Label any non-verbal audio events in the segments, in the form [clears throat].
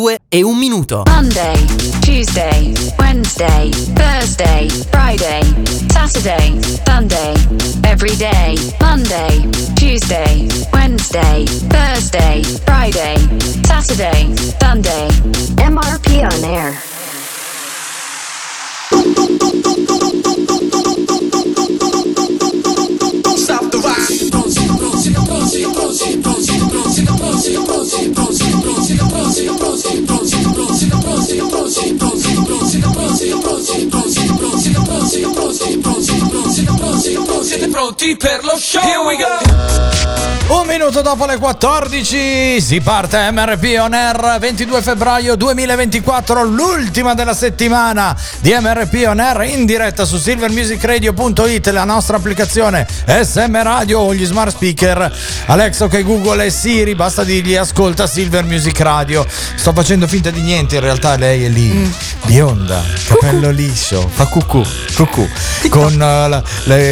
2 e un minuto. Monday, Tuesday, Wednesday, Thursday, Friday, Saturday, Sunday, every day. Monday, Tuesday, Wednesday, Thursday, Friday, Saturday, Sunday. MRP on air. Stop the rock. Thank you. Siete pronti per lo show? Here we go! Un minuto dopo le 14 si parte MRP On Air 22 febbraio 2024, l'ultima della settimana di MRP On Air in diretta su silvermusicradio.it, la nostra applicazione SM Radio o gli smart speaker Alexa ok Google e Siri, basta dirgli ascolta Silver Music Radio. Sto facendo finta di niente, in realtà lei è lì, bionda, capello liscio, fa cucù, cucù, con uh, la-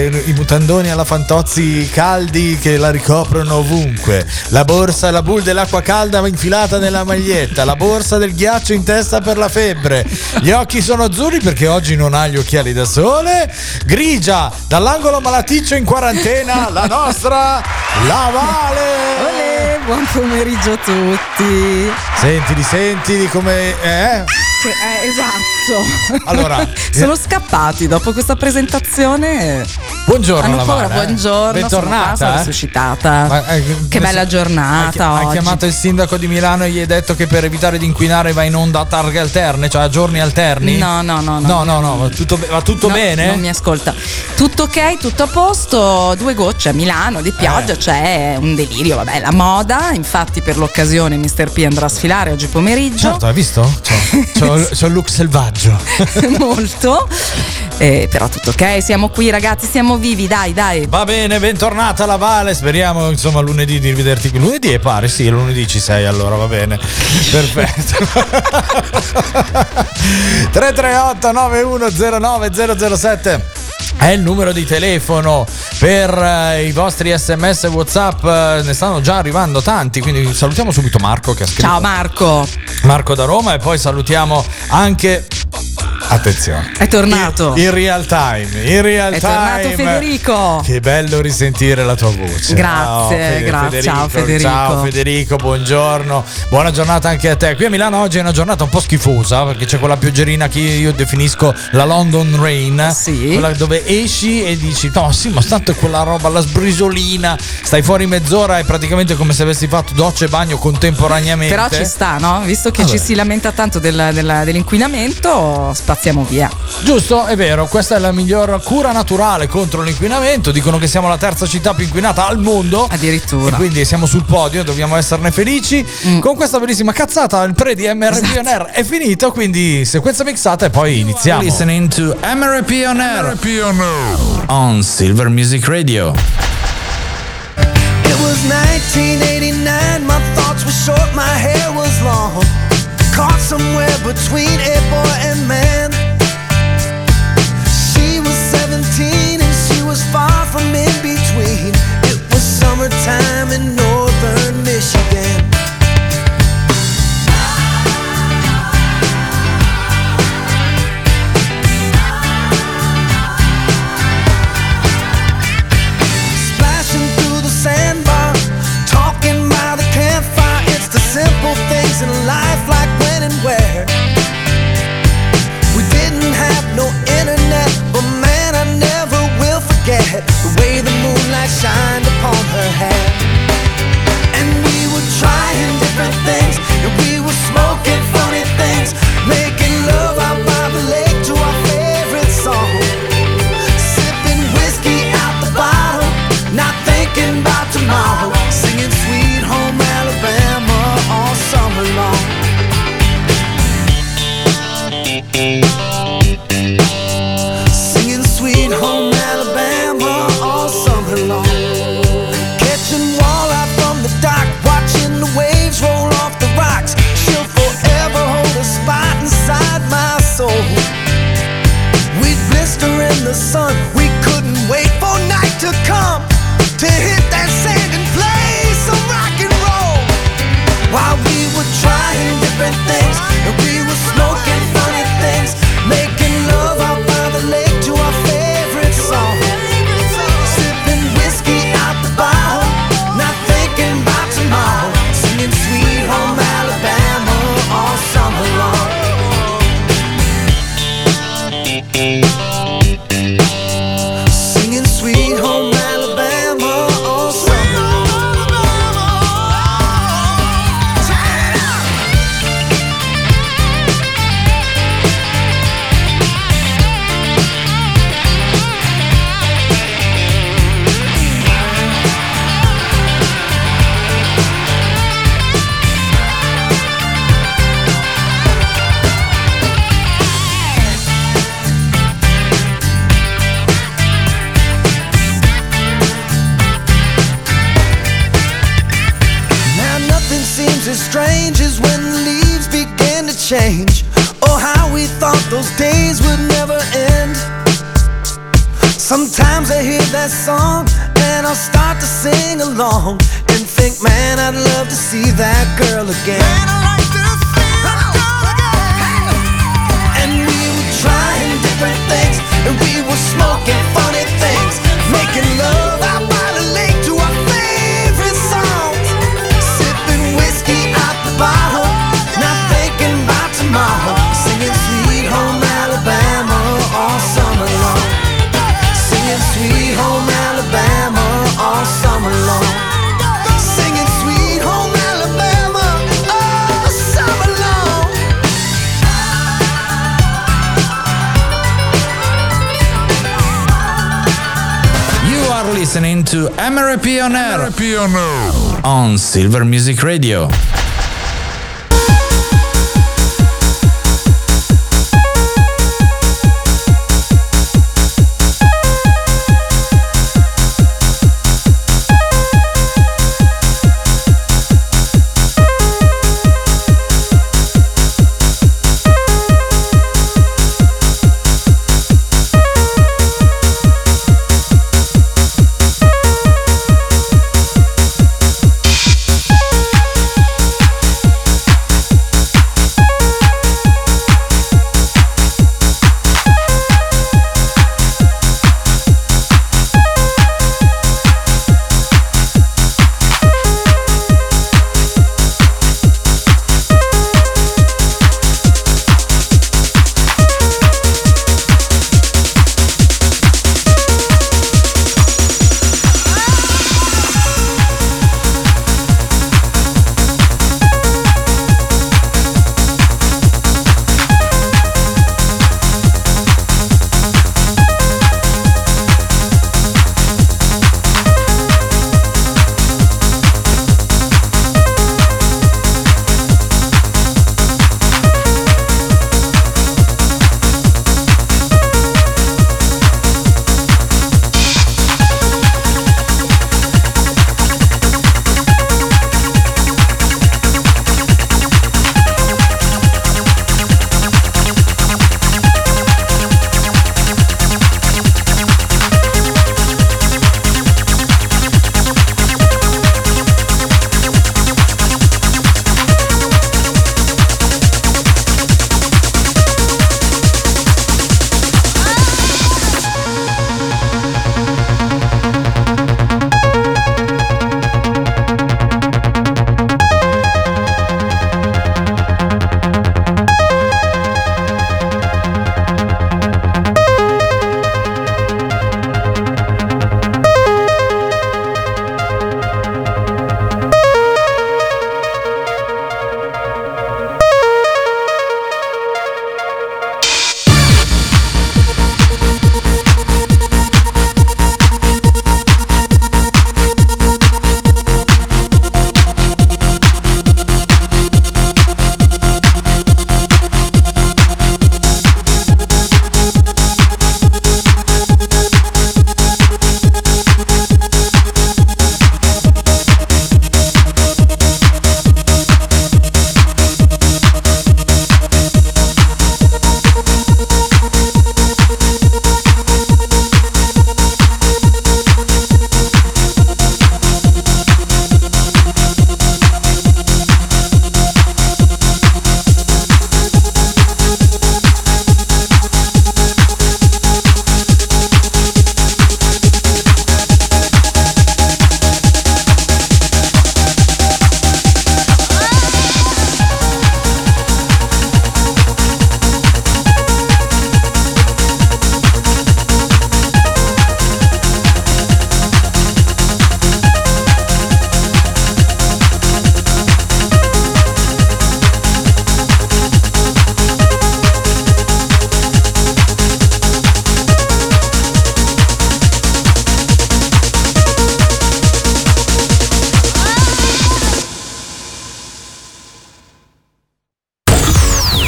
i mutandoni alla Fantozzi caldi che la ricoprono ovunque, la borsa, la bull dell'acqua calda infilata nella maglietta, la borsa del ghiaccio in testa per la febbre, gli occhi sono azzurri perché oggi non ha gli occhiali da sole, grigia dall'angolo malaticcio in quarantena, la nostra La Vale. Olè, buon pomeriggio a tutti. Sentili, sentili come... Eh? Eh, esatto. Allora, [laughs] sono scappati dopo questa presentazione. Buongiorno Hanno La paura, Vale, eh. buongiorno. Bentornata, Sono, sono eh. resuscitata. Ma, eh, che bella giornata Ha, chi- ha chiamato il sindaco di Milano e gli hai detto che per evitare di inquinare va in onda a targhe alterne, cioè a giorni alterni? No, no, no, no. No, no, no, va tutto, va tutto No, bene? Non mi ascolta. Tutto ok, tutto a posto. Due gocce a Milano di pioggia, Eh. c'è un delirio. Vabbè, la moda. Infatti, per l'occasione, Mr. P andrà a sfilare oggi pomeriggio. Certo, hai visto? C'ho- c'ho il look selvaggio. [laughs] Molto. Eh, però tutto ok, siamo qui, ragazzi, siamo vivi, dai, dai. Va bene, bentornata la Vale. Speriamo insomma lunedì di rivederti qui. Lunedì è pare, sì, lunedì ci sei allora, va bene. [laughs] Perfetto. 338 9109 007 è il numero di telefono per eh, i vostri sms e whatsapp eh, ne stanno già arrivando tanti quindi salutiamo subito Marco che ha scritto Ciao Marco, Marco da Roma e poi salutiamo anche attenzione è tornato. in, in real time in real È time tornato Federico. che bello risentire la tua voce Grazie, grazie. Ciao, Federico. ciao Federico buongiorno buona giornata anche a te qui a Milano oggi è una giornata un po' schifosa perché c'è quella pioggerina che io definisco la London Rain Sì. quella dove esci e dici no sì ma tanto è quella roba la sbrisolina stai fuori mezz'ora e praticamente come se avessi fatto doccia e bagno contemporaneamente Però ci sta, no? Visto che Vabbè. ci si lamenta tanto del- della- dell'inquinamento, spaziamo via. Giusto, è vero, questa è la miglior cura naturale contro l'inquinamento. Dicono che siamo la terza città più inquinata al mondo. Addirittura. E quindi siamo sul podio, dobbiamo esserne felici. Mm. Con questa bellissima cazzata, il pre di MRP Esatto. on Air è finito, quindi sequenza mixata e poi iniziamo. Listening to MRP on Air on Silver Music Radio. It was 1989, my thoughts were short, my hair was long. Caught somewhere between a boy and man. She was 17 and she was far from in between. It was summertime in northern shined upon her hair. Silver Music Radio.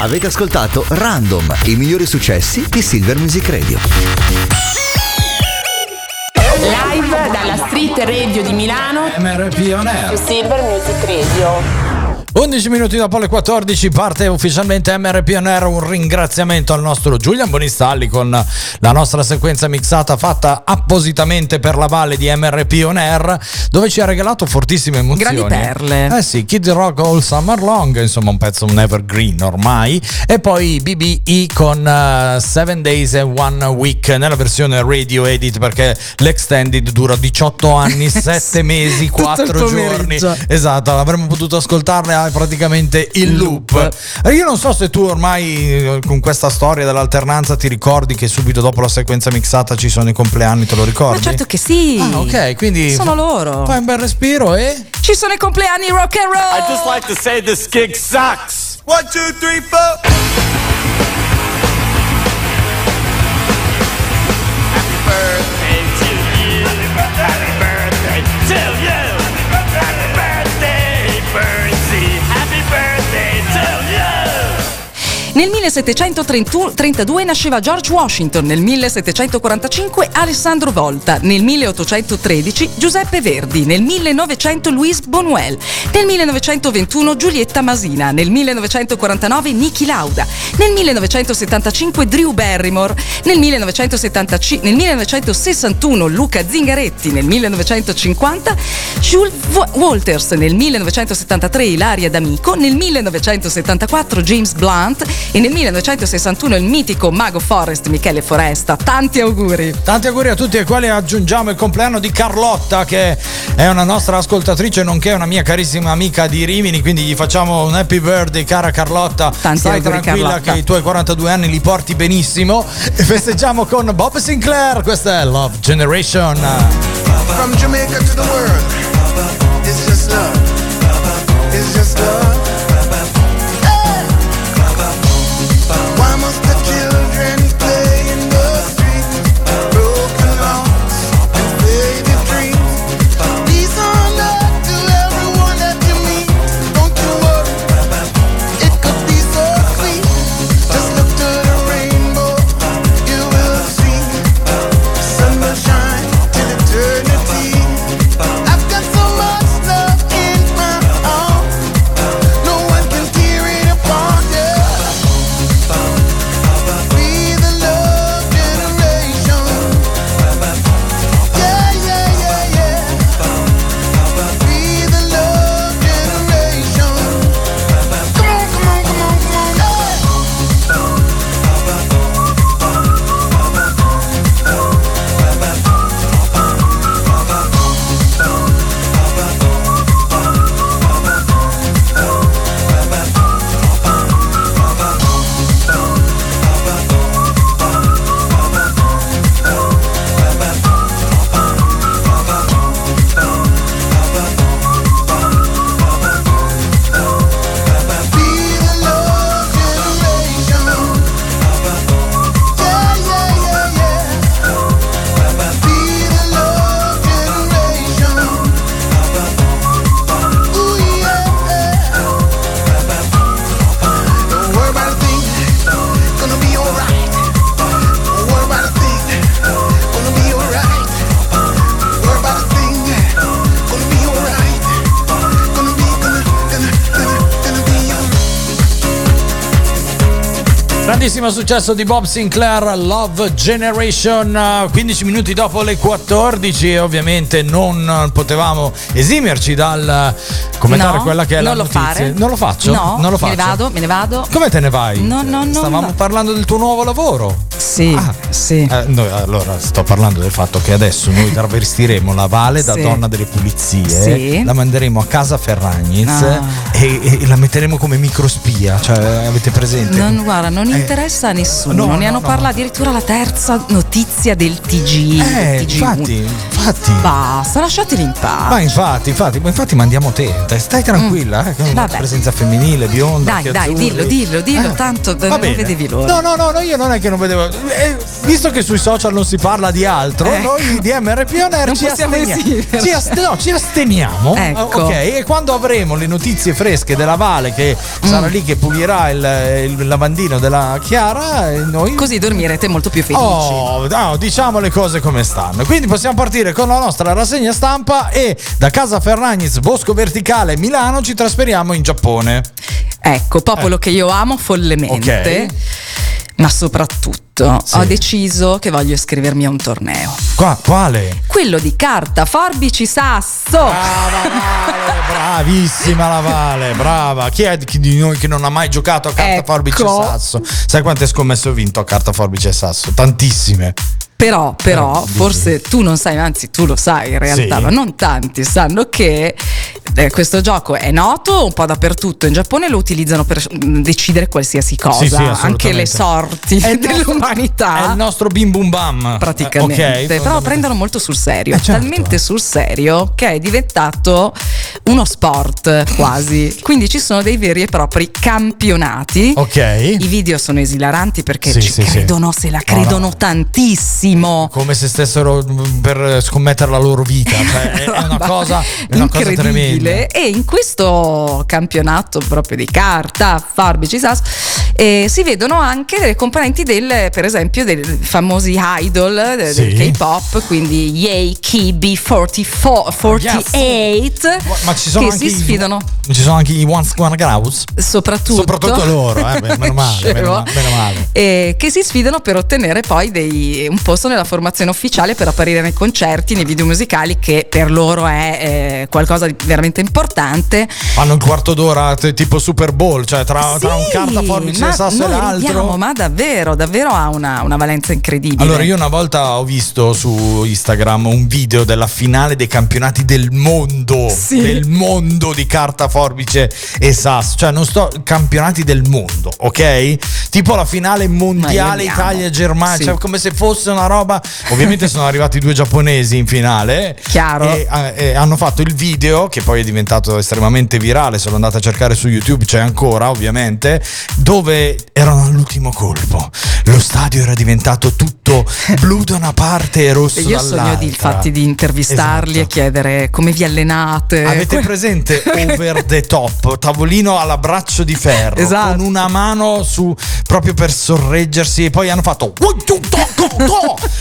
Avete ascoltato Random, i migliori successi di Silver Music Radio. Live dalla Street Radio di Milano. MRP On Air. Silver Music Radio. 11 minuti dopo le 14 parte ufficialmente MRP On Air. Un ringraziamento al nostro Giulian Bonistalli con la nostra sequenza mixata fatta appositamente per la valle di MRP On Air, dove ci ha regalato fortissime emozioni. Grandi perle. Eh sì, Kid Rock All Summer Long, insomma un pezzo un evergreen ormai. E poi BBE con uh, Seven Days and One Week nella versione radio edit perché l'extended dura 18 anni, [laughs] 7 mesi, Tutto il 4 giorni. pomeriggio. Esatto, avremmo potuto praticamente in loop. E Io non so se tu ormai eh, con questa storia dell'alternanza ti ricordi che subito dopo la sequenza mixata ci sono i compleanni, te lo ricordi? Ma certo che sì. Ah, ok, quindi Sono loro. Fai un bel respiro e Ci sono i compleanni rock and roll. I just like to say this gig sucks. One, two, three, four. Happy birthday Nel 1732 nasceva George Washington, nel 1745 Alessandro Volta, nel 1813 Giuseppe Verdi, nel 1900 Louis Bonuel, nel 1921 Giulietta Masina, nel 1949 Niki Lauda, nel 1975 Drew Barrymore, nel 1975 nel 1961 Luca Zingaretti, nel 1950 Jules Wa- Walters, nel 1973 Ilaria D'Amico, nel 1974 James Blunt e nel 1961 il mitico mago Forrest Michele Foresta. Tanti auguri! Tanti auguri a tutti ai quali aggiungiamo il compleanno di Carlotta che è una nostra ascoltatrice nonché una mia carissima amica di Rimini, quindi gli facciamo un happy birthday cara Carlotta. Tanti Stai auguri, tranquilla Carlotta. che i tuoi 42 anni li porti benissimo e festeggiamo con Bob Sinclair, questa è Love Generation. From Jamaica to the world, it's just love. It's just love. Grandissimo successo di Bob Sinclair, Love Generation, eh, 15 minuti dopo le 14 e ovviamente non potevamo esimerci dal eh, commentare No, quella che è la notizia. fare. Non lo faccio? No, non lo me ne faccio. vado, me ne vado. Come te ne vai? No, no, no, Stavamo no. parlando del tuo nuovo lavoro. Sì, Ah. sì. Eh, noi- allora, sto parlando del fatto che adesso noi travestiremo la Vale da Sì. donna delle pulizie, Sì. la manderemo a casa Ferragnez Ah. e, e la metteremo come microspia. Cioè, avete presente? Non, guarda, non Eh, interessa a nessuno. no, ne no, hanno no. parlato addirittura la terza notizia del TG. Eh, del TG1. infatti, infatti. Basta, lasciateli in pace. Ma infatti, infatti, ma infatti mandiamo te. Stai tranquilla, eh, è una Vabbè. presenza femminile, bionda. Dai, dai, azzurri. dillo, dillo, dillo, Eh, tanto non vedevi l'ora. No, no, no, no, io non è che non vedevo. Eh, visto che sui social non si parla di altro, Ecco. noi di MRP On Air ci, esimerci. Ci, ast- no, ci asteniamo. Ecco. Ok, e quando avremo le notizie fresche della Vale, che sarà Mm. lì che pulirà il, il lavandino della Chiara, eh, noi. Così dormirete molto più felici. Oh, no, diciamo le cose come stanno. Quindi possiamo partire con la nostra rassegna stampa e da casa Ferragnez, Bosco Verticale, Milano, ci trasferiamo in Giappone. Ecco, popolo che io amo follemente. Eh. Ok. Ma soprattutto Sì. ho deciso che voglio iscrivermi a un torneo. Qua, quale? Quello di carta, forbici, sasso. Brava Vale, bravissima la Vale, brava. Chi è di noi che non ha mai giocato a carta Ecco. forbice e sasso? Sai quante scommesse ho vinto a carta forbice e sasso? Tantissime. Però, però, Eh, forse tu non sai, anzi tu lo sai in realtà, Sì. ma non tanti sanno che eh, questo gioco è noto un po' dappertutto. In Giappone lo utilizzano per mm, decidere qualsiasi cosa, Sì, sì, anche le sorti È [laughs] nostro- dell'umanità. È il nostro bim bum bam. praticamente, Eh, ok, però prendono molto sul serio, Eh, certo. talmente sul serio che è diventato uno sport quasi. Quindi ci sono dei veri e propri campionati. Ok. I video sono esilaranti perché Sì, ci credono, se la No, credono no. tantissimo. Come se stessero mm, per scommettere la loro vita. Cioè, è, una [laughs] cosa, è una cosa tremenda. Incredibile. E in questo campionato proprio di carta, forbici, sasso, eh, si vedono anche delle componenti del, per esempio, dei famosi idol de- Sì. del K-pop, quindi Yay, Kibi, 44, 48, Ma ci sono che anche si i- sfidano Ci sono anche i One Square Grouse. soprattutto, Soprattutto loro, eh, beh, meno male, meno meno male. Eh, che si sfidano per ottenere poi dei- un posto nella formazione ufficiale per apparire nei concerti, nei video musicali, che per loro è eh, qualcosa di veramente importante. Fanno un quarto d'ora tipo Super Bowl, cioè tra, tra un Sì, carta forbice e sasso e l'altro. ridiamo, ma davvero, davvero ha una, una valenza incredibile. Allora, io una volta ho visto su Instagram un video della finale dei campionati del mondo. Sì. Del mondo di carta forbice e sasso. Cioè, non sto. Campionati del mondo, ok? Tipo la finale mondiale. Italia-Germania. Sì. Cioè, come se fosse una roba. Ovviamente sono arrivati due giapponesi in finale. Chiaro. E, eh, e hanno fatto il video, che poi è diventato estremamente virale. Se lo andate a cercare su YouTube, c'è ancora, ovviamente. Dove erano all'ultimo colpo. Lo stadio era diventato tutto blu da una parte e rosso io dall'altra. sogno di, infatti di intervistarli Esatto. e chiedere come vi allenate. Avete Que- presente [laughs] over the top, tavolino all'abbraccio di ferro, Esatto. con una mano su proprio per sorreggersi e poi hanno fatto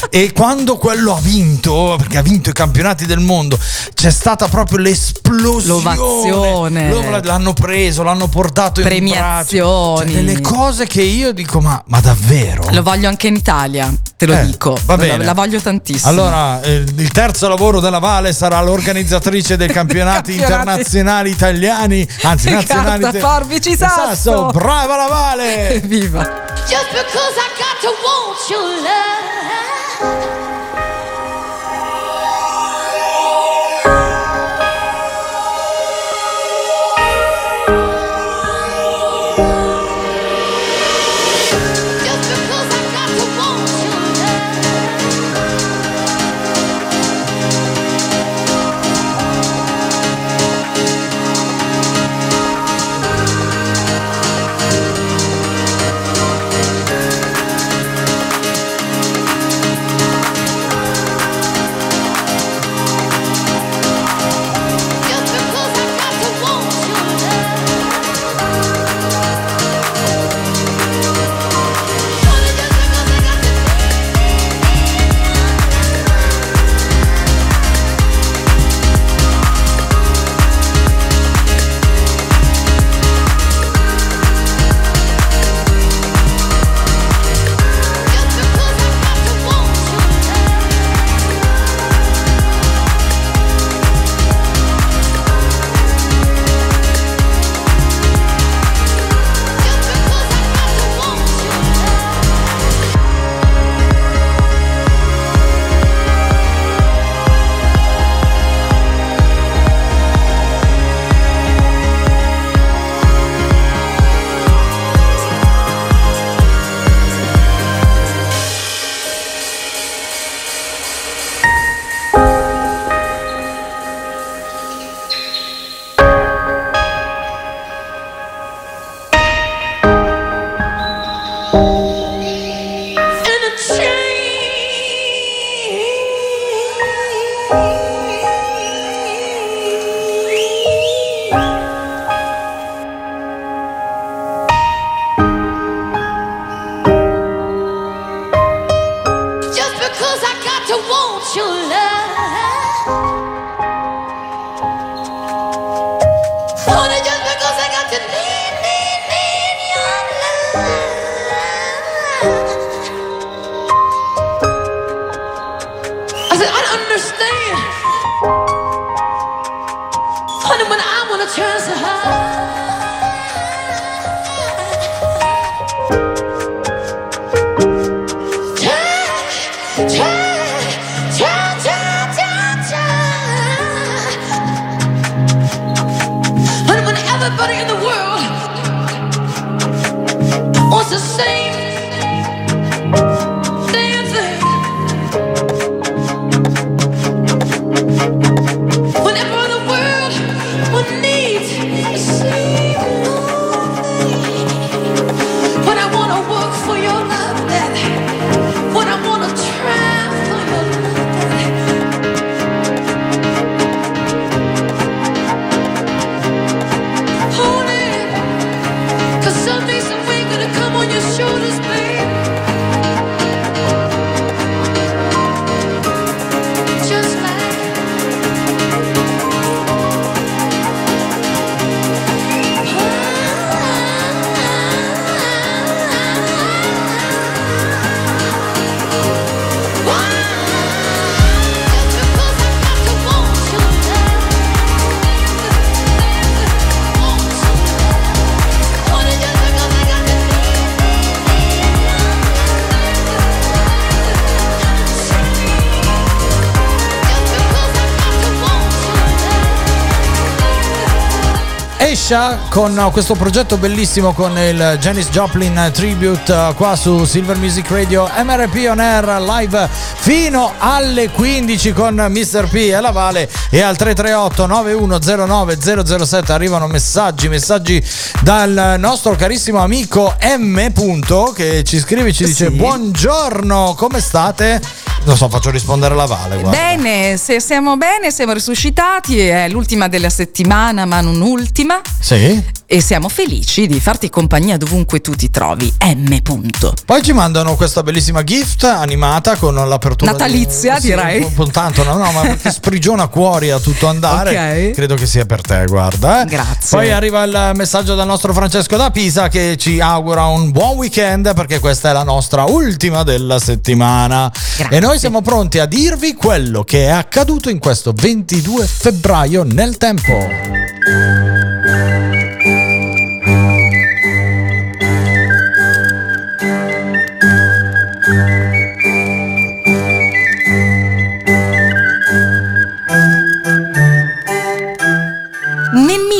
e quando quello ha vinto, perché ha vinto i campionati del mondo, c'è stata proprio l'esplosione. L'ovazione. Lo- L'hanno preso, l'hanno portato in. Premiazioni. Cioè, delle cose che io dico ma, ma davvero? Lo voglio anche in Italia, te lo Eh, dico. va La- bene. La voglio tantissimo. Allora, eh, il terzo lavoro della Vale sarà l'organizzatrice dei [laughs] campionati Campionati. internazionali italiani, anzi nazionali. carta, forbici, sasso. Brava la Vale! [laughs] Evviva! Just because I got to want your love. said, I don't understand. Funny when I want to turn so high. Alicia con questo progetto bellissimo con il Janis Joplin Tribute uh, qua su Silver Music Radio MRP On Air live fino alle 15 con Mr. P e la Vale e al 338 9109 007 arrivano messaggi, messaggi dal nostro carissimo amico M. Che ci scrive e ci dice Sì. buongiorno, come state? Non so, faccio rispondere la Vale. Guarda. Bene, se siamo bene, siamo risuscitati, è l'ultima della settimana, ma non ultima. Sì. E siamo felici di farti compagnia dovunque tu ti trovi. M. Punto. Poi ci mandano questa bellissima gift animata con l'apertura Natalizia, di- sì, direi. po' tanto, no, no, ma [laughs] perché sprigiona cuori a tutto andare. Ok. Credo che sia per te, guarda. eh. Grazie. Poi arriva il messaggio dal nostro Francesco da Pisa che ci augura un buon weekend perché questa è la nostra ultima della settimana. Grazie. E noi siamo pronti a dirvi quello che è accaduto in questo 22 febbraio nel tempo.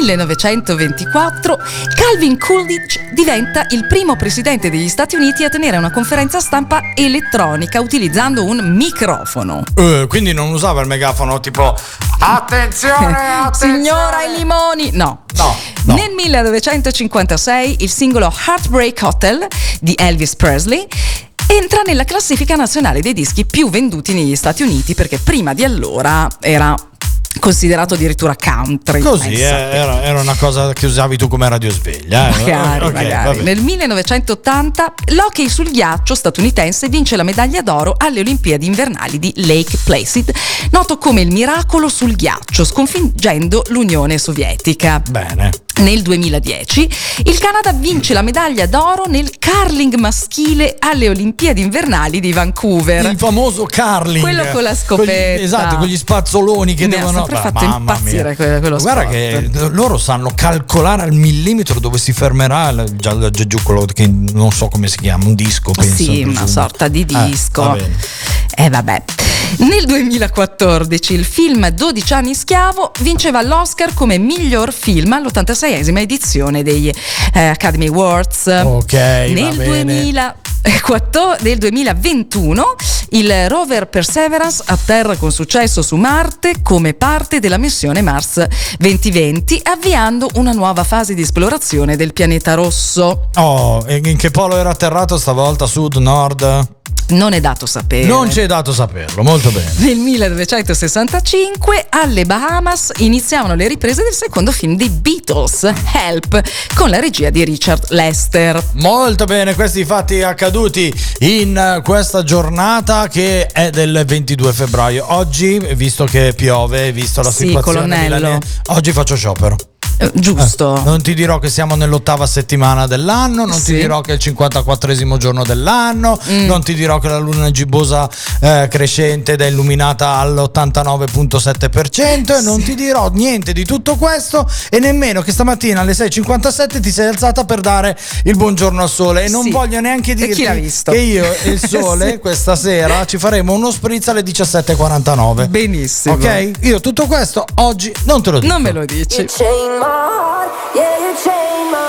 1924 Calvin Coolidge diventa il primo presidente degli Stati Uniti a tenere una conferenza stampa elettronica utilizzando un microfono. Eh, quindi non usava il megafono tipo attenzione, [laughs] attenzione. Signora i limoni! No. No, no. Nel 1956 il singolo Heartbreak Hotel di Elvis Presley entra nella classifica nazionale dei dischi più venduti negli Stati Uniti perché prima di allora era considerato addirittura country. Così, eh, era, era una cosa che usavi tu come radiosveglia. Eh. Magari, Ok, magari. Nel 1980 l'hockey sul ghiaccio statunitense vince la medaglia d'oro alle Olimpiadi invernali di Lake Placid, noto come il miracolo sul ghiaccio, sconfiggendo l'Unione Sovietica. Bene. Nel 2010 il Canada vince la medaglia d'oro nel curling maschile alle Olimpiadi invernali di Vancouver. Il famoso curling. Quello con la scopetta. Quegli- esatto, con gli spazzoloni che Mi ha devono. sempre Beh, fatto mamma impazzire mia. que- quello Guarda sport. che loro sanno calcolare al millimetro dove si fermerà il- già, giù quello che non so come si chiama, un disco, penso. Sì, una sorta di Eh, disco. va bene. Eh vabbè. Nel 2014 il film 12 anni schiavo vinceva l'Oscar come miglior film all'86esima edizione degli eh, Academy Awards. Ok, Nel bene. 2014 nel 2021 il rover Perseverance atterra con successo su Marte come parte della missione Mars 2020 avviando una nuova fase di esplorazione del pianeta rosso. Oh, in che polo era atterrato stavolta? Sud, nord? Non è dato sapere. Non ci è dato saperlo, molto bene. [laughs] Nel 1965 alle Bahamas iniziavano le riprese del secondo film dei Beatles, Help, con la regia di Richard Lester. Molto bene, questi fatti accaduti in questa giornata che è del 22 febbraio. Oggi, visto che piove, visto la Sì, situazione colonnello. milanese, oggi faccio sciopero. Eh, giusto. Non ti dirò che siamo nell'ottava settimana dell'anno, non Sì. ti dirò che è il 54esimo giorno dell'anno, Mm. non ti dirò che la luna gibbosa eh, crescente ed è illuminata all'89.7% e non ti dirò niente di tutto questo e nemmeno che stamattina alle 6.57 ti sei alzata per dare il buongiorno al sole e non Sì. voglio neanche dirti che io e il [laughs] sole Sì. questa sera ci faremo uno spritz alle 17.49. Benissimo. Ok? Io tutto questo oggi non te lo dico. Non me lo dici. Wanna be trapped in the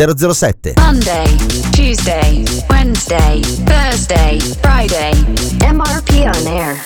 007. Monday, Tuesday, Wednesday, Thursday, Friday. MRP on air.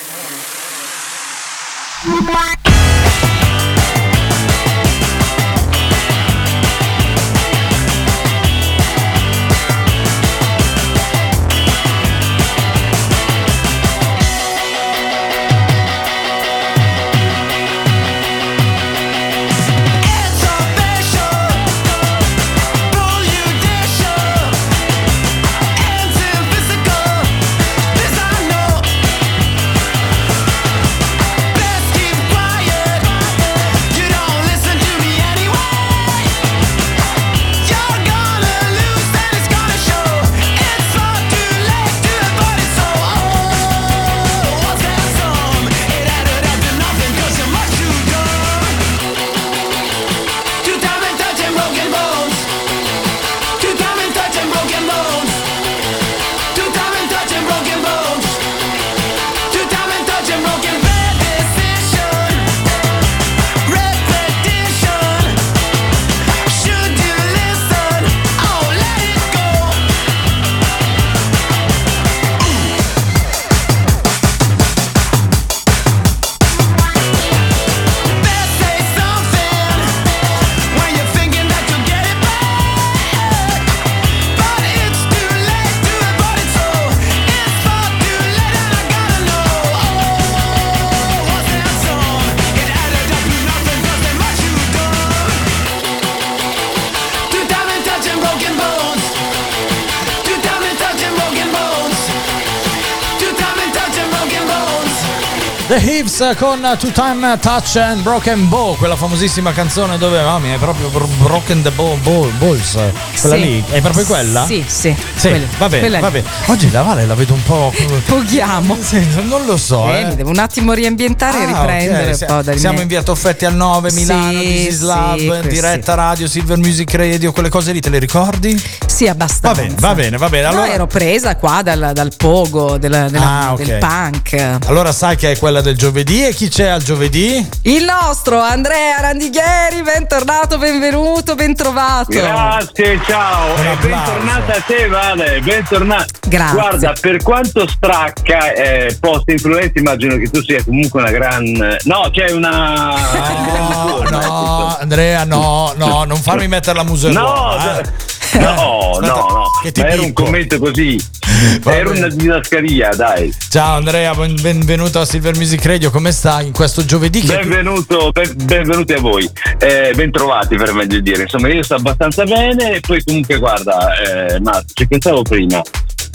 Hives con Two Time Touch and Broken Bow, quella famosissima canzone dove mamma mia, è proprio bro- Broken the Bow, bow Balls, quella Sì. lì, è proprio quella? Sì, sì. Sì, quella- va bene, va bene. Oggi la Vale la vedo un po'. [laughs] Poghiamo. Sì, non lo so. Eh, eh. mi devo un attimo riambientare e Ah, riprendere ok, un po' dal Siamo in via Toffetti al 9, Milano, Sì, This is Love, diretta radio, Silver Music Radio, quelle cose lì te le ricordi? Sì, abbastanza. Va bene, va bene, va bene. No, Allora, ero presa qua dal, dal pogo, della- della- Ah, ok. del punk. allora sai che è quella del giovedì e chi c'è al giovedì? Il nostro Andrea Randighieri, bentornato, benvenuto, bentrovato. Grazie, ciao e applauso. bentornata a te Vale, bentornata. Grazie. Guarda, per quanto stracca eh, post influenza immagino che tu sia comunque una gran... No, c'è una... [laughs] No, no, Andrea, no, no, non farmi mettere la No, museruola. eh. [laughs] no, no, no, ma era un commento così, Va era bene. una didascalia, dai. Ciao Andrea, ben- benvenuto a Silver Music Radio, come stai in questo giovedì? Benvenuto, ben- benvenuti a voi, eh, bentrovati per meglio dire. Insomma, io sto abbastanza bene e poi comunque guarda, eh, Marco, ci pensavo prima.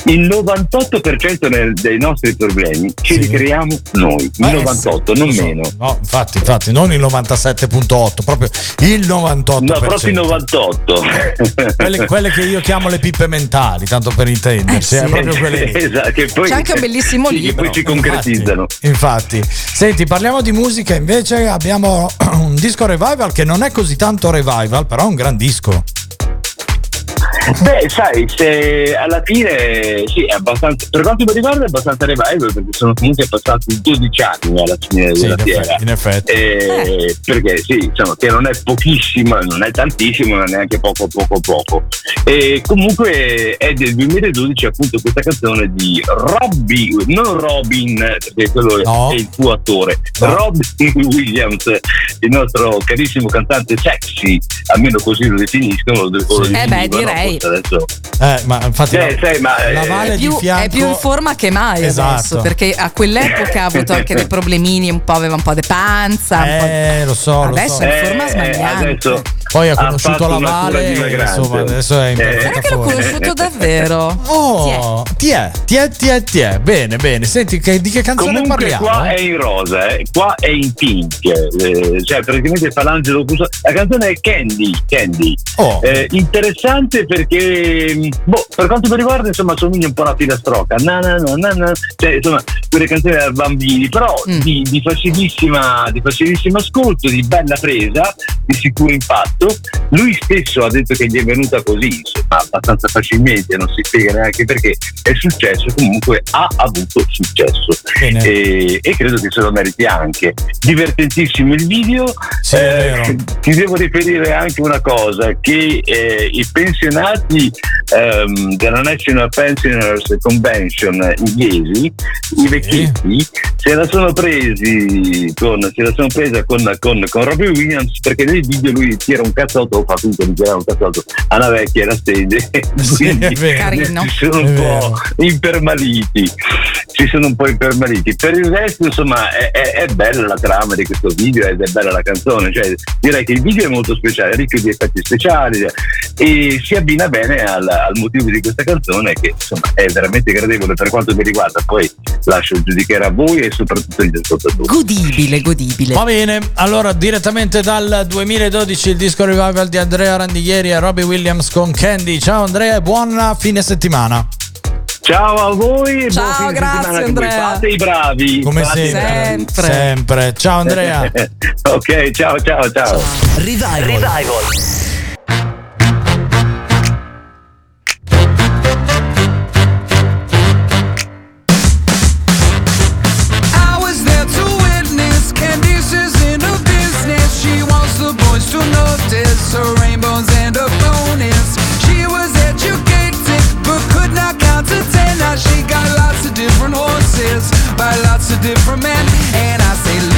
Il 98% nel- dei nostri problemi ci Sì. ricreiamo noi, il Eh, 98, sì, non so. meno. No, infatti, infatti, non il 97.8, proprio il 98%. No, proprio il 98. [laughs] Quelle, quelle che io chiamo le pippe mentali, tanto per intenderci, Eh, è sì. proprio quelle. [laughs] Esatto, che poi, C'è anche un bellissimo sì, libro. Che poi si concretizzano. Infatti, infatti. senti, parliamo di musica. Invece abbiamo [clears throat] un disco revival che non è così tanto revival, però è un gran disco. Beh, sai, se alla fine sì, è abbastanza. Per quanto mi riguarda è abbastanza revival perché sono comunque passati 12 anni alla fine Sì, della in fiera. effetti, in effetti. Eh, perché sì, insomma, che non è pochissimo, non è tantissimo, è neanche poco poco poco. E comunque è del 2012 appunto questa canzone di Robbie, non Robin, perché quello No. è il tuo attore, No. Robbie Williams, il nostro carissimo cantante sexy, almeno così lo definiscono. o lo Sì. Eh beh, direi. Adesso. Eh, ma infatti Eh, la, sai, ma, la eh, Vale È più, di fianco è più in forma che mai Esatto. adesso, perché a quell'epoca ha avuto anche dei [laughs] problemini, un po' aveva un po' di panza. un po' di- Eh, lo so, lo Adesso so. è in forma Eh, smagliante. adesso Poi ha ha conosciuto fatto la Vale, insomma, adesso è in Eh. perfetta che l'ho conosciuto davvero. Oh, ti è, ti è, ti è, ti è. Bene, bene. Senti, che- di che canzone Comunque parliamo? qua è in rosa, eh. qua è in pink, eh, cioè praticamente fa l'angelo Cuso- La canzone è Candy, Candy. Oh. Eh, interessante perché mh, boh, per quanto mi riguarda insomma somiglia un po' a una filastrocca, na, na, na, na, na. cioè insomma quelle canzoni da bambini, però Mm. di, di facilissima, di facilissimo ascolto, di bella presa, di sicuro impatto. Lui stesso ha detto che gli è venuta così, insomma, abbastanza facilmente, non si spiega neanche perché è successo, comunque ha avuto successo e, e credo che se lo meriti anche. Divertentissimo il video. Sì. Eh, ti devo riferire anche una cosa, che eh, i pensionati ehm, della National Pensioners Convention inglesi, i vecchietti, se la sono presi con, se la sono presa con, con, con Robbie Williams perché nel video lui tira un cazzotto, fa tutto di tirare un cazzotto a una vecchia e la stende. [laughs] Sì, è vero. Si sono È un vero. po' impermaliti. Si sono un po' impermaliti. Per il resto, insomma, è, è- è bella la trama di questo video ed è bella la canzone. Cioè, direi che il video è molto speciale, è ricco di effetti speciali e si abbina bene al, al motivo di questa canzone che insomma è veramente gradevole per quanto mi riguarda. Poi lascio giudicare a voi e soprattutto agli ascoltatori. Godibile, godibile. Va bene, allora direttamente dal 2012 il disco revival di Andrea Randighieri e Robbie Williams con Candy. Ciao Andrea e buon fine settimana. Ciao a voi e Ciao, buon fine grazie. Andrea. Fate i bravi. Come sempre. Sempre. Sempre. Ciao Andrea. [laughs] ok, ciao ciao ciao. Revival. I And I say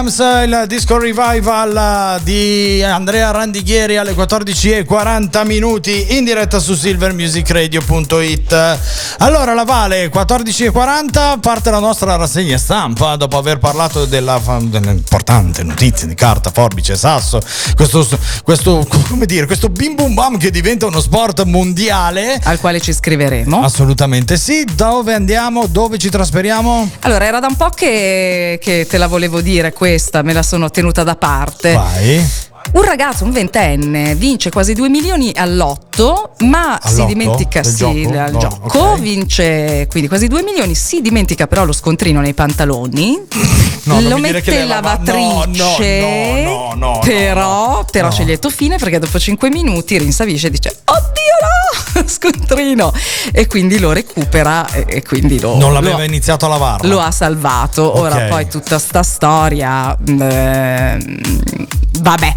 Williams, il disco revival di Andrea Randighieri alle 14.40 minuti in diretta su silvermusicradio.it. Allora la Vale, 14.40, parte la nostra rassegna stampa dopo aver parlato della, dell'importante notizia di carta, forbice, sasso, questo, questo, come dire, questo bim bum bam che diventa uno sport mondiale. Al quale ci iscriveremo. Assolutamente sì. Dove andiamo? Dove ci trasferiamo? Allora, era da un po' che, che te la volevo dire questa, me la sono tenuta da parte. Vai. Un ragazzo, un ventenne, vince quasi 2 milioni all'otto, ma si All'otto? dimentica Del sì, gioco? al No, gioco, ok. vince quindi quasi 2 milioni, si dimentica però lo scontrino nei pantaloni. No, non lo mi dire mette che in lava- lavatrice, no, no, no, no, però, no. però No. lieto fine perché dopo 5 minuti rinsavisce e dice oddio no, [laughs] scontrino e quindi lo recupera e, e quindi lo, Non l'aveva lo- iniziato a lavarla. lo ha salvato. Ora Ok. poi tutta sta storia, mm, ehm, vabbè.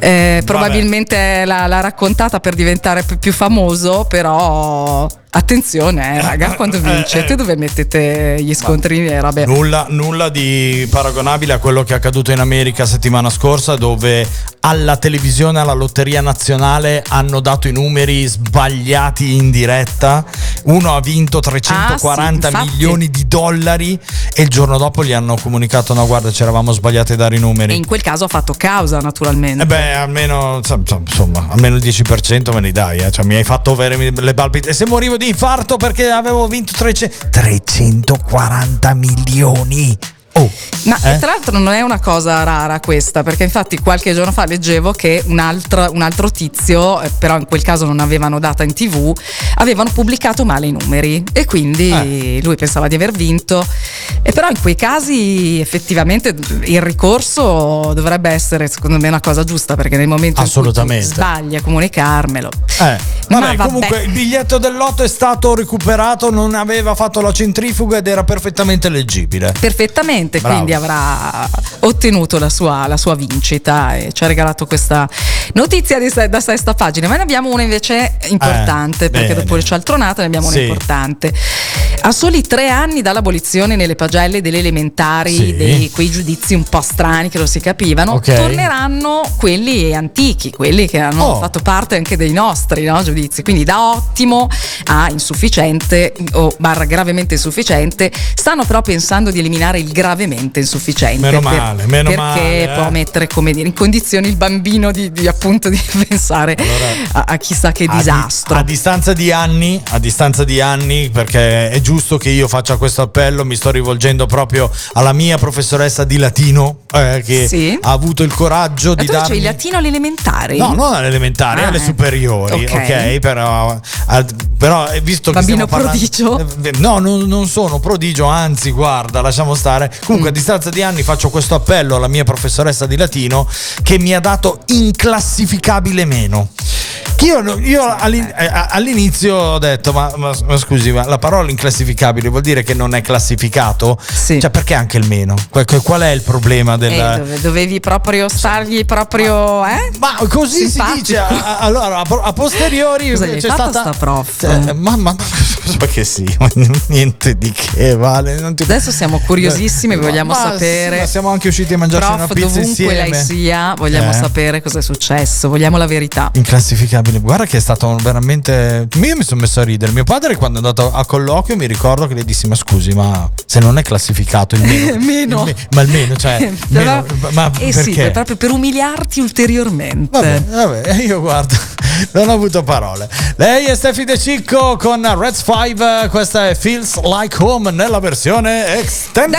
Eh, probabilmente l'ha, l'ha raccontata per diventare più, famoso, però attenzione, eh, raga, [laughs] quando vincete dove mettete gli scontrini e robe. Nulla, nulla di paragonabile a quello che è accaduto in America settimana scorsa, dove alla televisione, alla lotteria nazionale hanno dato i numeri sbagliati in diretta. Uno ha vinto 340 Ah, sì, milioni di dollari e il giorno dopo gli hanno comunicato: no, guarda, ci eravamo sbagliati a dare i numeri. E in quel caso ha fatfatto causa, naturalmente. Eh beh, almeno, insomma, almeno il 10% me li dai, eh. cioè, mi hai fatto avere le palpitazioni. E se morivo di infarto perché avevo vinto 300 340 milioni. Oh, Ma eh? tra l'altro non è una cosa rara questa, perché infatti qualche giorno fa leggevo che un altro, un altro tizio, eh, però in quel caso non avevano data in tv, avevano pubblicato male i numeri e quindi Eh. lui pensava di aver vinto. E però in quei casi effettivamente il ricorso dovrebbe essere secondo me una cosa giusta, perché nel momento in cui sbagli a comunicarmelo. Eh, Ma vabbè, vabbè. comunque il biglietto del lotto è stato recuperato, non aveva fatto la centrifuga ed era perfettamente leggibile. perfettamente, Bravo. quindi avrà ottenuto la sua, la sua vincita e ci ha regalato questa notizia di da sesta pagina. Ma ne abbiamo una invece importante, Eh, perché bene. dopo le cialtronate ne abbiamo una Sì. importante. A soli tre anni dall'abolizione nelle pagelle delle elementari Sì. dei quei giudizi un po' strani che non si capivano, Ok. torneranno quelli antichi, quelli che hanno Oh. fatto parte anche dei nostri no, giudizi. Quindi da ottimo a insufficiente o barra gravemente insufficiente, stanno però pensando di eliminare il gravemente insufficiente. Meno male, meno perché male, eh. può mettere come dire, in condizioni il bambino di, di, appunto di [laughs] pensare a, a chissà che A di- disastro. A, distanza di anni, a distanza di anni, perché è giusto che io faccia questo appello, mi sto rivolgendo proprio alla mia professoressa di latino eh, che Sì. ha avuto il coraggio Ma di darmi il latino alle elementari? No, non alle elementari, Ah, alle eh. superiori, Ok. ok? Però, però eh, visto che Bambino stiamo parlando- prodigio? Eh, No, non, non sono prodigio, anzi, guarda, lasciamo stare. Comunque, a distanza di anni faccio questo appello alla mia professoressa di latino che mi ha dato inclassificabile meno. Che Io, io all'in- eh, all'inizio ho detto, ma, ma- ma scusi, ma la parola inclassificabile vuol dire che non è classificato? Sì. Cioè, perché anche il meno? Qual, è il problema del... Eh, dove- dovevi proprio stargli proprio, eh? Ma così si Simpatico. dice. a- a- Allora, a, posteriori Cosa c'è stata. sta prof? Eh, ma, ma, [laughs] ma che sì, ma niente di che, vale. ti- Adesso siamo curiosissimi, Ma- vogliamo ma sapere. siamo anche usciti a mangiarci Prof, una pizza dovunque insieme. lei sia, vogliamo Eh. sapere cosa è successo, vogliamo la verità. Inclassificabile, guarda che è stato veramente. Io mi sono messo a ridere. Mio padre, quando è andato a colloquio, mi ricordo che le dissi: Ma scusi, ma se non è classificato il meno, [laughs] Meno. il me- ma almeno, cioè, [laughs] meno, ma eh perché? sì, proprio per umiliarti ulteriormente. Vabbè, vabbè, [laughs] io guardo, non ho avuto parole. Lei è Steffi De Cicco con Reds 5, questa è Feels Like Home nella versione extended.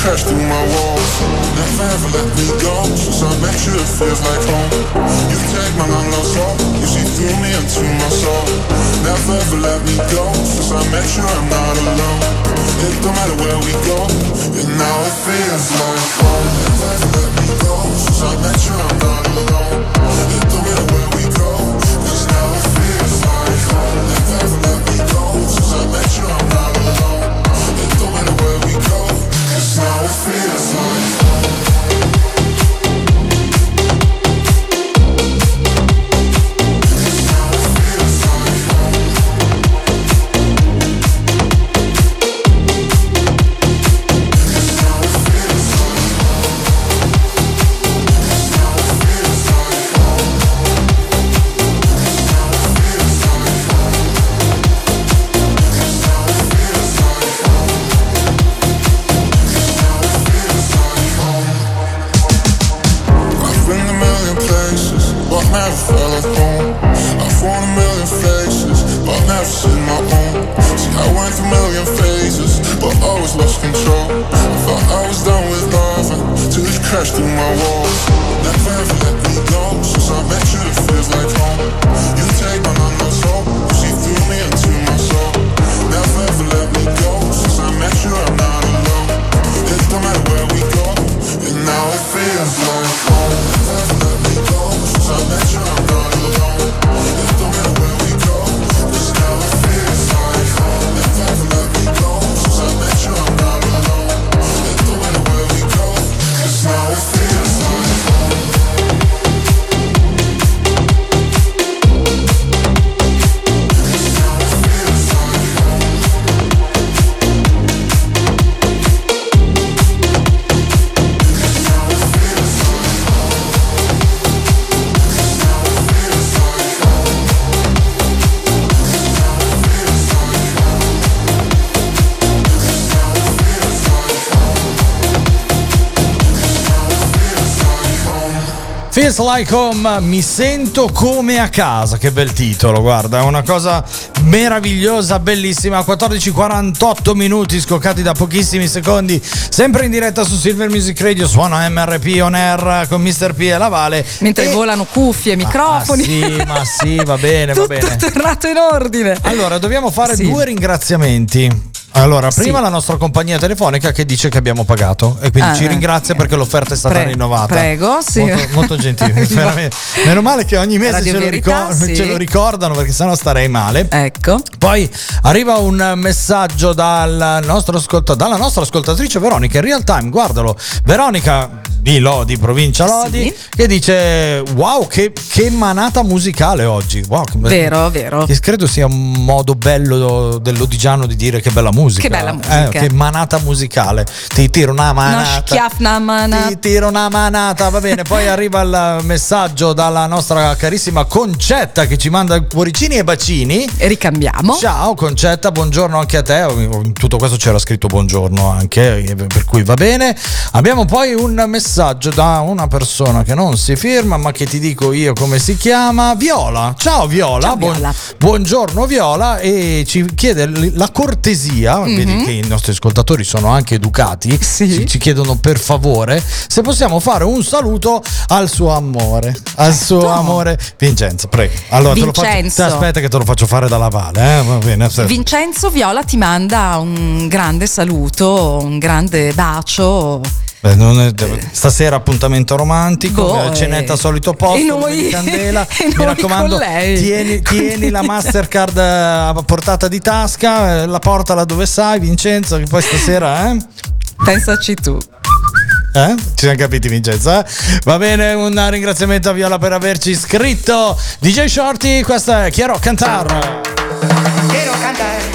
crashed through my walls. Never ever let me go, Since I make sure it feels like home. You take my lost soul, you see through me into my soul. Never ever let me go. Since I met you, I'm not alone. It don't matter where we go, and now it feels like home. Never ever let me go. Since I met you, I'm not alone. Always lost control. I thought I was done with loving, till it crashed through my walls. Never ever let me go, since I met you, it feels like home. Feels like home, mi sento come a casa, che bel titolo, guarda, è una cosa meravigliosa, bellissima, 14.48 minuti scoccati da pochissimi secondi, sempre in diretta su Silver Music Radio, suona MRP On Air con Mr. P e la Vale. Mentre E- volano cuffie, microfoni. Ah, sì, ma sì, va bene, va [laughs] Tutto bene. è tornato in ordine. Allora, dobbiamo fare Sì. due ringraziamenti. Allora, Sì. prima la nostra compagnia telefonica che dice che abbiamo pagato e quindi Ah, ci eh. ringrazia perché l'offerta è stata Pre- rinnovata. prego, sì. Molto, molto gentile, [laughs] veramente. Meno male che ogni mese ce lo, Verità, [laughs] ricor- sì. ce lo ricordano perché sennò starei male. Ecco. Poi arriva un messaggio dal nostro ascolta- dalla nostra ascoltatrice Veronica in real time, guardalo. Veronica di Lodi, provincia Lodi, Sì. che dice wow che, che manata musicale oggi. Wow, che Vero, vero. che credo sia un modo bello dell'odigiano di dire che bella musica. Che bella musica. Eh, che manata musicale. Ti tiro una Una manata. schiafna mana. Ti tiro una manata, va bene. Poi arriva il messaggio dalla nostra carissima Concetta che ci manda cuoricini e bacini. E ricambiamo. Ciao Concetta, buongiorno anche a te. In tutto questo c'era scritto buongiorno anche, eh, per cui va bene. Abbiamo poi un messaggio da una persona che non si firma, ma che ti dico io come si chiama. Viola. Ciao Viola. Ciao, Buon- Viola. buongiorno Viola e ci chiede la cortesia, vedi che i nostri ascoltatori sono anche educati. Sì. ci, ci chiedono per favore se possiamo fare un saluto al suo amore, al suo Certo. amore. Vincenzo, prego. Allora, te lo faccio, Vincenzo. te aspetta che te lo faccio fare dalla Vale, eh? Va bene. aspetta. Vincenzo Viola ti manda un grande saluto, un grande bacio. Beh, non è- stasera appuntamento romantico, Boh, eh, cenetta eh. solito posto, E noi- candela. [laughs] e Mi raccomando, con lei. tieni, [laughs] tieni la Mastercard eh, a portata di tasca, eh, la portala dove sai, Vincenzo, che poi stasera, eh? Pensaci tu. Eh? Ci siamo capiti Vincenzo eh? Va bene, un ringraziamento a Viola per averci iscritto DJ Shorty, questo è Chiaro Cantar Quiero cantar, cantar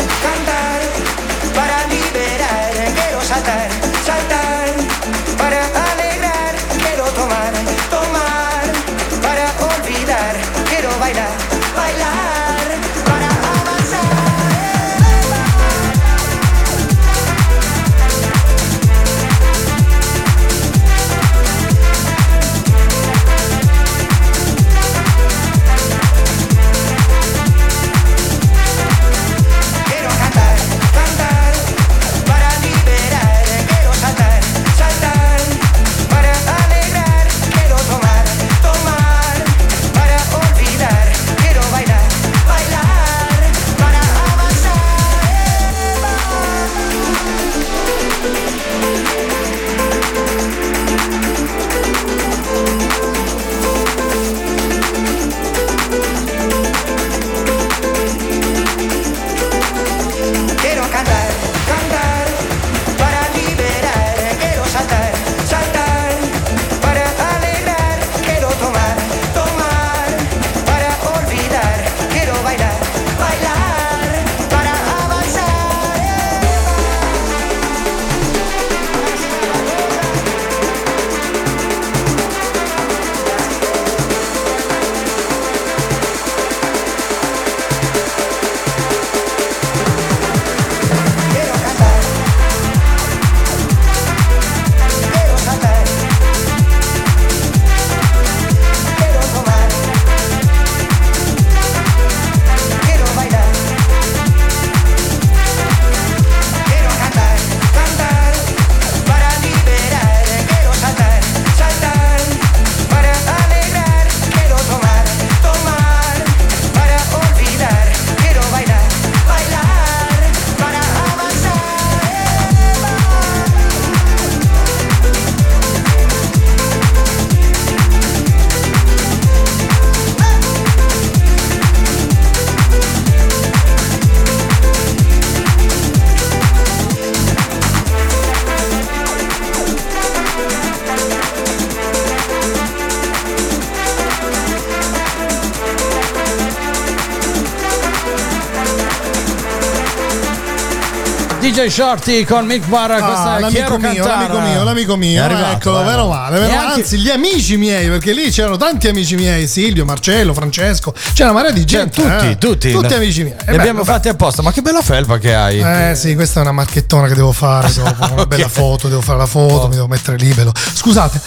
DJ Shorty con Mick Barra, questa Ah, è l'amico mio, l'amico mio, l'amico mio, arrivato, eccolo, eh. vero male, vero male. anche- anzi gli amici miei, perché lì c'erano tanti amici miei, Silvio, Marcello, Francesco, c'era una marea di Cioè, gente. tutti, eh. tutti. Tutti amici miei. Li Eh, abbiamo beh, fatti apposta, ma che bella felpa che hai. Eh sì, questa è una marchettona che devo fare [laughs] dopo, una bella foto, devo fare la foto, mi devo mettere libero. Scusate.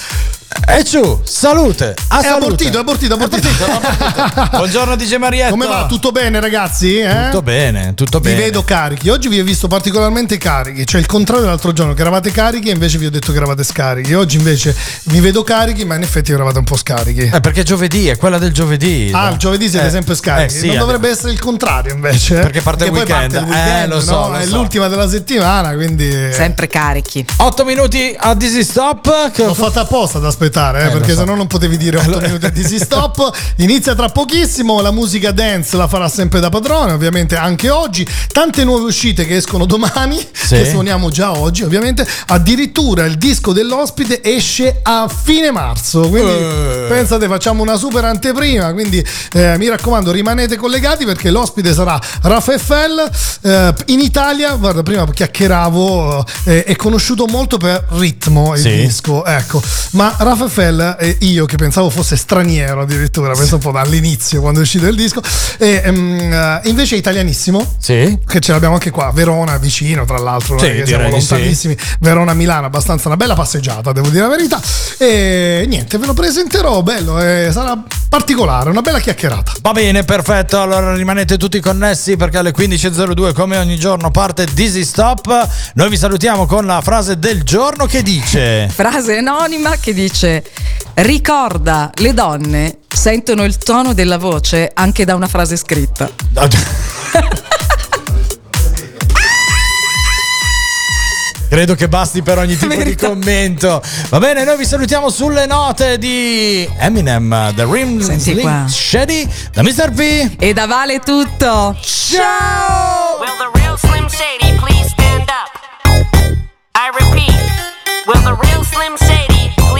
E ciù, salute. A è salute. abortito, è abortito, è abortito. [laughs] Buongiorno DJ Marietta. Come va? Tutto bene ragazzi? Eh? Tutto bene, tutto Vi bene. vedo carichi. Oggi vi ho visto particolarmente carichi. Cioè il contrario dell'altro giorno, che eravate carichi e invece vi ho detto che eravate scarichi. Oggi invece vi vedo carichi, ma in effetti eravate un po' scarichi. Eh, perché giovedì è quella del giovedì. Ah, il giovedì siete Eh, sempre scarichi. eh, sì, non eh, dovrebbe essere il contrario invece. eh? Perché parte il poi weekend. parte il weekend, Eh, lo so, no? lo È so. l'ultima della settimana, quindi. Sempre carichi. 8 minuti a Dizzy Stop. Che L'ho fatta apposta ad aspettare, eh, Eh, lo perché so. se no non potevi dire 8 minuti di Easy Stop. [laughs] Inizia tra pochissimo, la musica dance la farà sempre da padrone, ovviamente anche oggi. Tante nuove uscite che escono domani, Sì. che suoniamo già oggi, ovviamente. Addirittura il disco dell'ospite esce a fine marzo, quindi Eh. pensate, facciamo una super anteprima, quindi eh, mi raccomando rimanete collegati perché l'ospite sarà Raffaele eh, in Italia, guarda prima chiacchieravo, eh, è conosciuto molto per ritmo il Sì. disco, ecco, ma Raffaele e io che pensavo fosse straniero addirittura, penso un po' dall'inizio quando è uscito il disco, e, ehm, eh, invece è italianissimo, Sì. che ce l'abbiamo anche qua, Verona vicino tra l'altro, Sì, direi siamo di sì. lontanissimi, Verona-Milano, abbastanza una bella passeggiata, devo dire la verità, e niente, ve lo presenterò, bello, eh, sarà particolare, una bella chiacchierata. Va bene, perfetto. Allora rimanete tutti connessi perché alle 15.02, come ogni giorno, parte Dizzy Stop. Noi vi salutiamo con la frase del giorno che dice: Frase anonima che dice: Ricorda, le donne sentono il tono della voce anche da una frase scritta. [laughs] Credo che basti per ogni tipo di Verità. commento. Va bene, noi vi salutiamo sulle note di Eminem, The Rim Slim. Shady, da Mr. P. E da Vale tutto. Ciao! Will the real Slim Shady please stand up? I repeat, will the real Slim Shady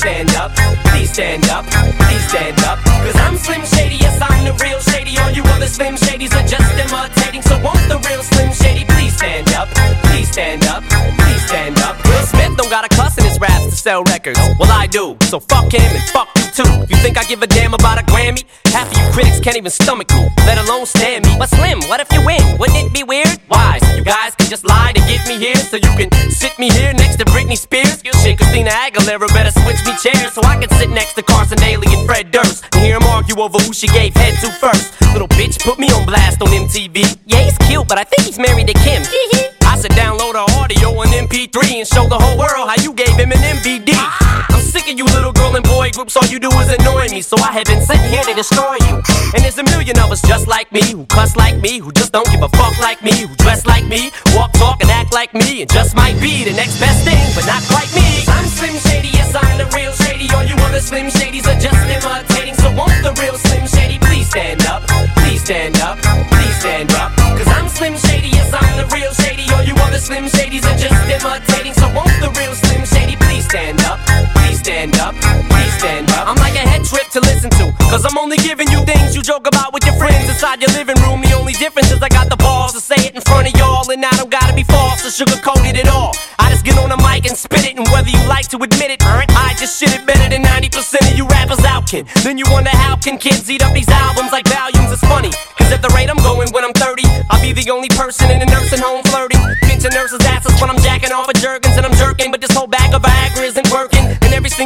stand up? Please stand up, please stand up. Cause I'm Slim Shady, yes, I'm the real Shady. All you other Slim Shadys are just imitating. So won't the real Slim Shady please stand up? Please stand up, please stand up. Will Smith don't got a cuss in his raps to sell records. Well, I do. So fuck him and fuck you too. You think I give a damn about a Grammy? Half of you critics can't even stomach me, let alone stand me. But Slim, what if you win? Wouldn't it be weird? Why? So you guys can just lie to get me here, so you can sit me here next to Britney Spears. Shit, Christina Aguilera better switch me chairs so I can sit next to Carson Daly and Fred Durst and hear them argue over who she gave head to first. Little bitch put me on blast on MTV. Yeah, he's cute, but I think he's married to Kim. [laughs] I said download her audio on MP3 and show the whole world how you gave him an MVD. Sick of you little girl and boy groups, all you do is annoy me, so I have been sitting here to destroy you. And there's a million of us just like me, who cuss like me, who just don't give a fuck like me, who dress like me, walk, talk, and act like me, and just might be the next best thing, but not quite me. I'm Slim Shady, yes, I'm the real Shady. All you other Slim Shadys are just imitating, so won't the real Slim Shady please stand up? Please stand up, please stand up. Cause I'm Slim Shady, yes, I'm the real Shady. All you other Slim Shadys are just imitating, so won't stand up, please stand up. I'm like a head trip to listen to, cause I'm only giving you things you joke about with your friends inside your living room. The only difference is I got the balls to say it in front of y'all, and I don't gotta be false or sugarcoated at all. I just get on a mic and spit it. And whether you like to admit it, I just shit it better than 90% of you rappers out, kid. Then you wonder how can kids eat up these albums like volumes? It's funny, cause at the rate I'm going when I'm 30, I'll be the only person in a nursing home flirting. Pinching nurses' asses when I'm jacking off of jerkins and I'm jerking.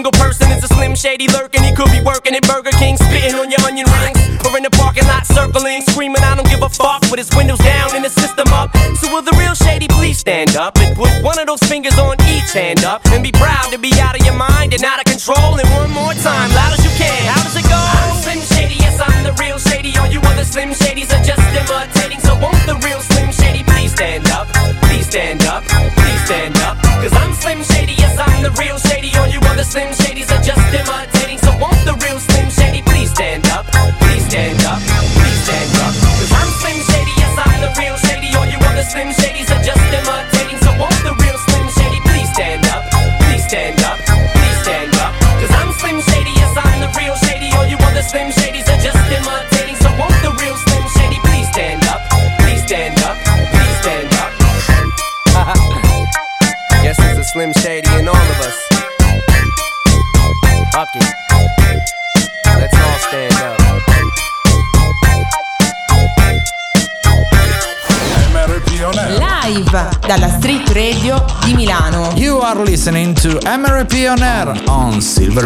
Single person is a slim shady lurking. He could be working at Burger King, spitting on your onion rings. Or in the parking lot circling, screaming, I don't give a fuck. With his windows down and his system up. So will the real shady please stand up and put one of those fingers on each hand up and be proud to be out of your mind and out of control. And one more time, loud as you can. How does it go? I'm Slim Shady, yes, I'm the real shady. All you other Slim Shadys are just imitating. So won't the real Slim Shady please stand up? Please stand up. Please stand up. Cause I'm Slim Shady, yes, I'm the real shady. All you other Slim Shadys Fuck it. Let's all stand up. Live dalla Street Radio di Milano. You are listening to MRP on Air on Silver